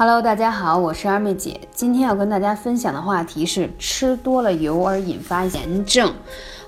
Hello，大家好，我是二妹姐。今天要跟大家分享的话题是吃多了油而引发炎症。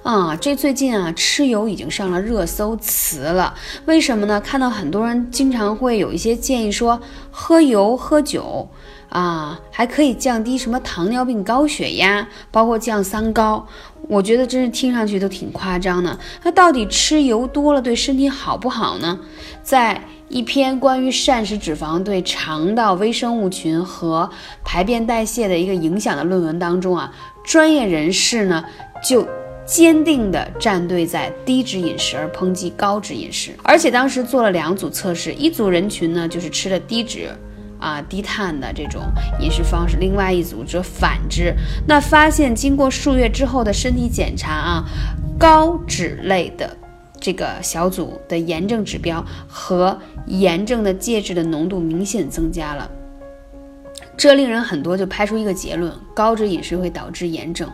啊，这最近啊，吃油已经上了热搜词了。为什么呢？看到很多人经常会有一些建议说，喝油喝酒啊，还可以降低什么糖尿病、高血压，包括降三高。我觉得真是听上去都挺夸张的。那到底吃油多了对身体好不好呢？在一篇关于膳食脂肪对肠道微生物群和排便代谢的一个影响的论文当中啊，专业人士呢就坚定地站队在低脂饮食而抨击高脂饮食，而且当时做了两组测试，一组人群呢就是吃了低脂啊低碳的这种饮食方式，另外一组则反之。那发现经过数月之后的身体检查啊，高脂类的。这个小组的炎症指标和炎症的介质的浓度明显增加了，这令人很多就拍出一个结论：高脂饮食会导致炎症。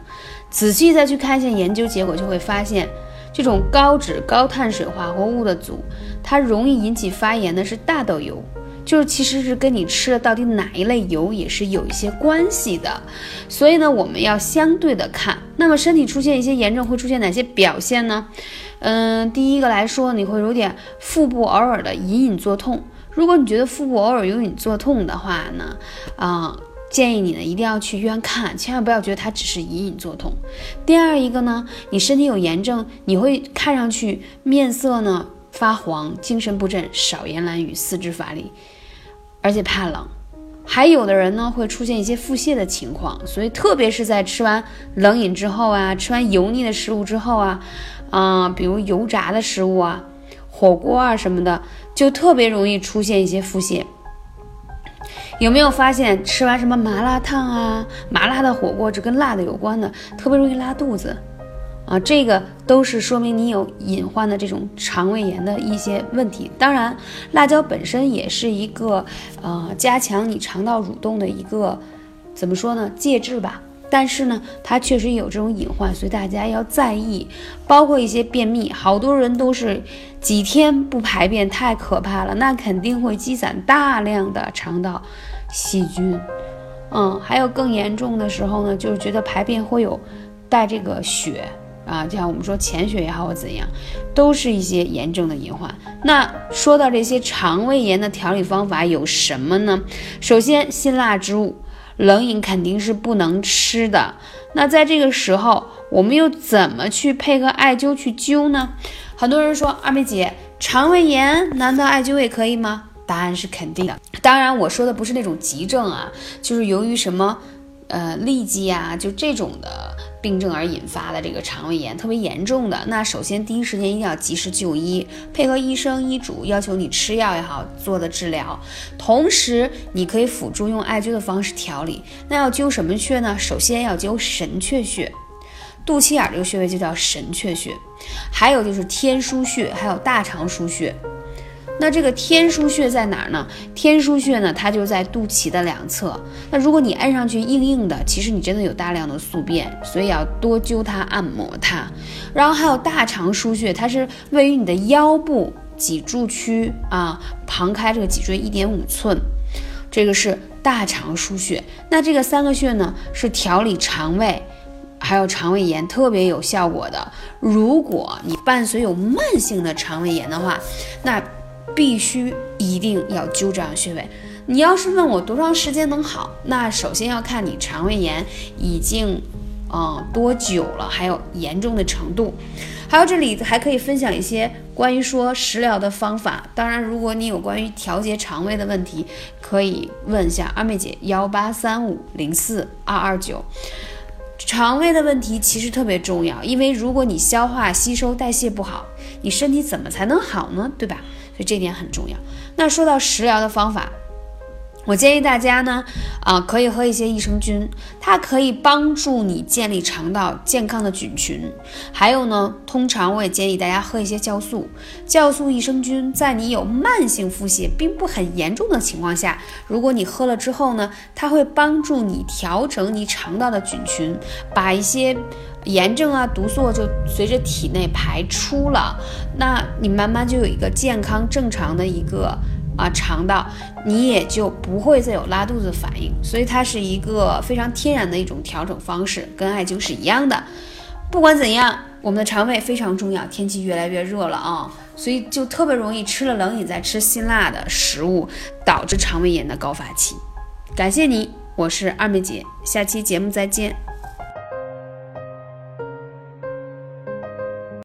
仔细再去看一下研究结果，就会发现，这种高脂高碳水化合物的组，它容易引起发炎的是大豆油。就是其实是跟你吃的到底哪一类油也是有一些关系的，所以呢，我们要相对的看。那么身体出现一些炎症会出现哪些表现呢？嗯，第一个来说，你会有点腹部偶尔的隐隐作痛。如果你觉得腹部偶尔有隐作痛的话呢，啊，建议你呢一定要去医院看，千万不要觉得它只是隐隐作痛。第二一个呢，你身体有炎症，你会看上去面色呢发黄，精神不振，少言懒语，四肢乏力。而且怕冷，还有的人呢会出现一些腹泻的情况，所以特别是在吃完冷饮之后啊，吃完油腻的食物之后啊，啊，比如油炸的食物啊，火锅啊什么的，就特别容易出现一些腹泻。有没有发现吃完什么麻辣烫啊、麻辣的火锅，这跟辣的有关的，特别容易拉肚子？啊，这个都是说明你有隐患的这种肠胃炎的一些问题。当然，辣椒本身也是一个呃加强你肠道蠕动的一个怎么说呢介质吧。但是呢，它确实有这种隐患，所以大家要在意。包括一些便秘，好多人都是几天不排便，太可怕了，那肯定会积攒大量的肠道细菌。嗯，还有更严重的时候呢，就是觉得排便会有带这个血。啊，就像我们说潜血也好或怎样，都是一些炎症的隐患。那说到这些肠胃炎的调理方法有什么呢？首先，辛辣之物、冷饮肯定是不能吃的。那在这个时候，我们又怎么去配合艾灸去灸呢？很多人说，二妹姐，肠胃炎难道艾灸也可以吗？答案是肯定的。当然，我说的不是那种急症啊，就是由于什么。呃，痢疾啊，就这种的病症而引发的这个肠胃炎特别严重的，那首先第一时间一定要及时就医，配合医生医嘱，要求你吃药也好做的治疗。同时，你可以辅助用艾灸的方式调理。那要灸什么穴呢？首先要灸神阙穴，肚脐眼这个穴位就叫神阙穴。还有就是天枢穴，还有大肠腧穴。那这个天枢穴在哪儿呢？天枢穴呢，它就在肚脐的两侧。那如果你按上去硬硬的，其实你真的有大量的宿便，所以要多灸它、按摩它。然后还有大肠腧穴，它是位于你的腰部脊柱区啊，旁开这个脊椎一点五寸，这个是大肠腧穴。那这个三个穴呢，是调理肠胃还有肠胃炎特别有效果的。如果你伴随有慢性的肠胃炎的话，那必须一定要灸这样穴位。你要是问我多长时间能好，那首先要看你肠胃炎已经，嗯多久了，还有严重的程度。还有这里还可以分享一些关于说食疗的方法。当然，如果你有关于调节肠胃的问题，可以问一下二妹姐幺八三五零四二二九。肠胃的问题其实特别重要，因为如果你消化吸收代谢不好，你身体怎么才能好呢？对吧？所以这点很重要。那说到食疗的方法，我建议大家呢，啊，可以喝一些益生菌，它可以帮助你建立肠道健康的菌群。还有呢，通常我也建议大家喝一些酵素。酵素益生菌在你有慢性腹泻并不很严重的情况下，如果你喝了之后呢，它会帮助你调整你肠道的菌群，把一些。炎症啊，毒素就随着体内排出了，那你慢慢就有一个健康正常的一个啊肠道，你也就不会再有拉肚子反应。所以它是一个非常天然的一种调整方式，跟艾灸是一样的。不管怎样，我们的肠胃非常重要。天气越来越热了啊，所以就特别容易吃了冷饮再吃辛辣的食物，导致肠胃炎的高发期。感谢你，我是二妹姐，下期节目再见。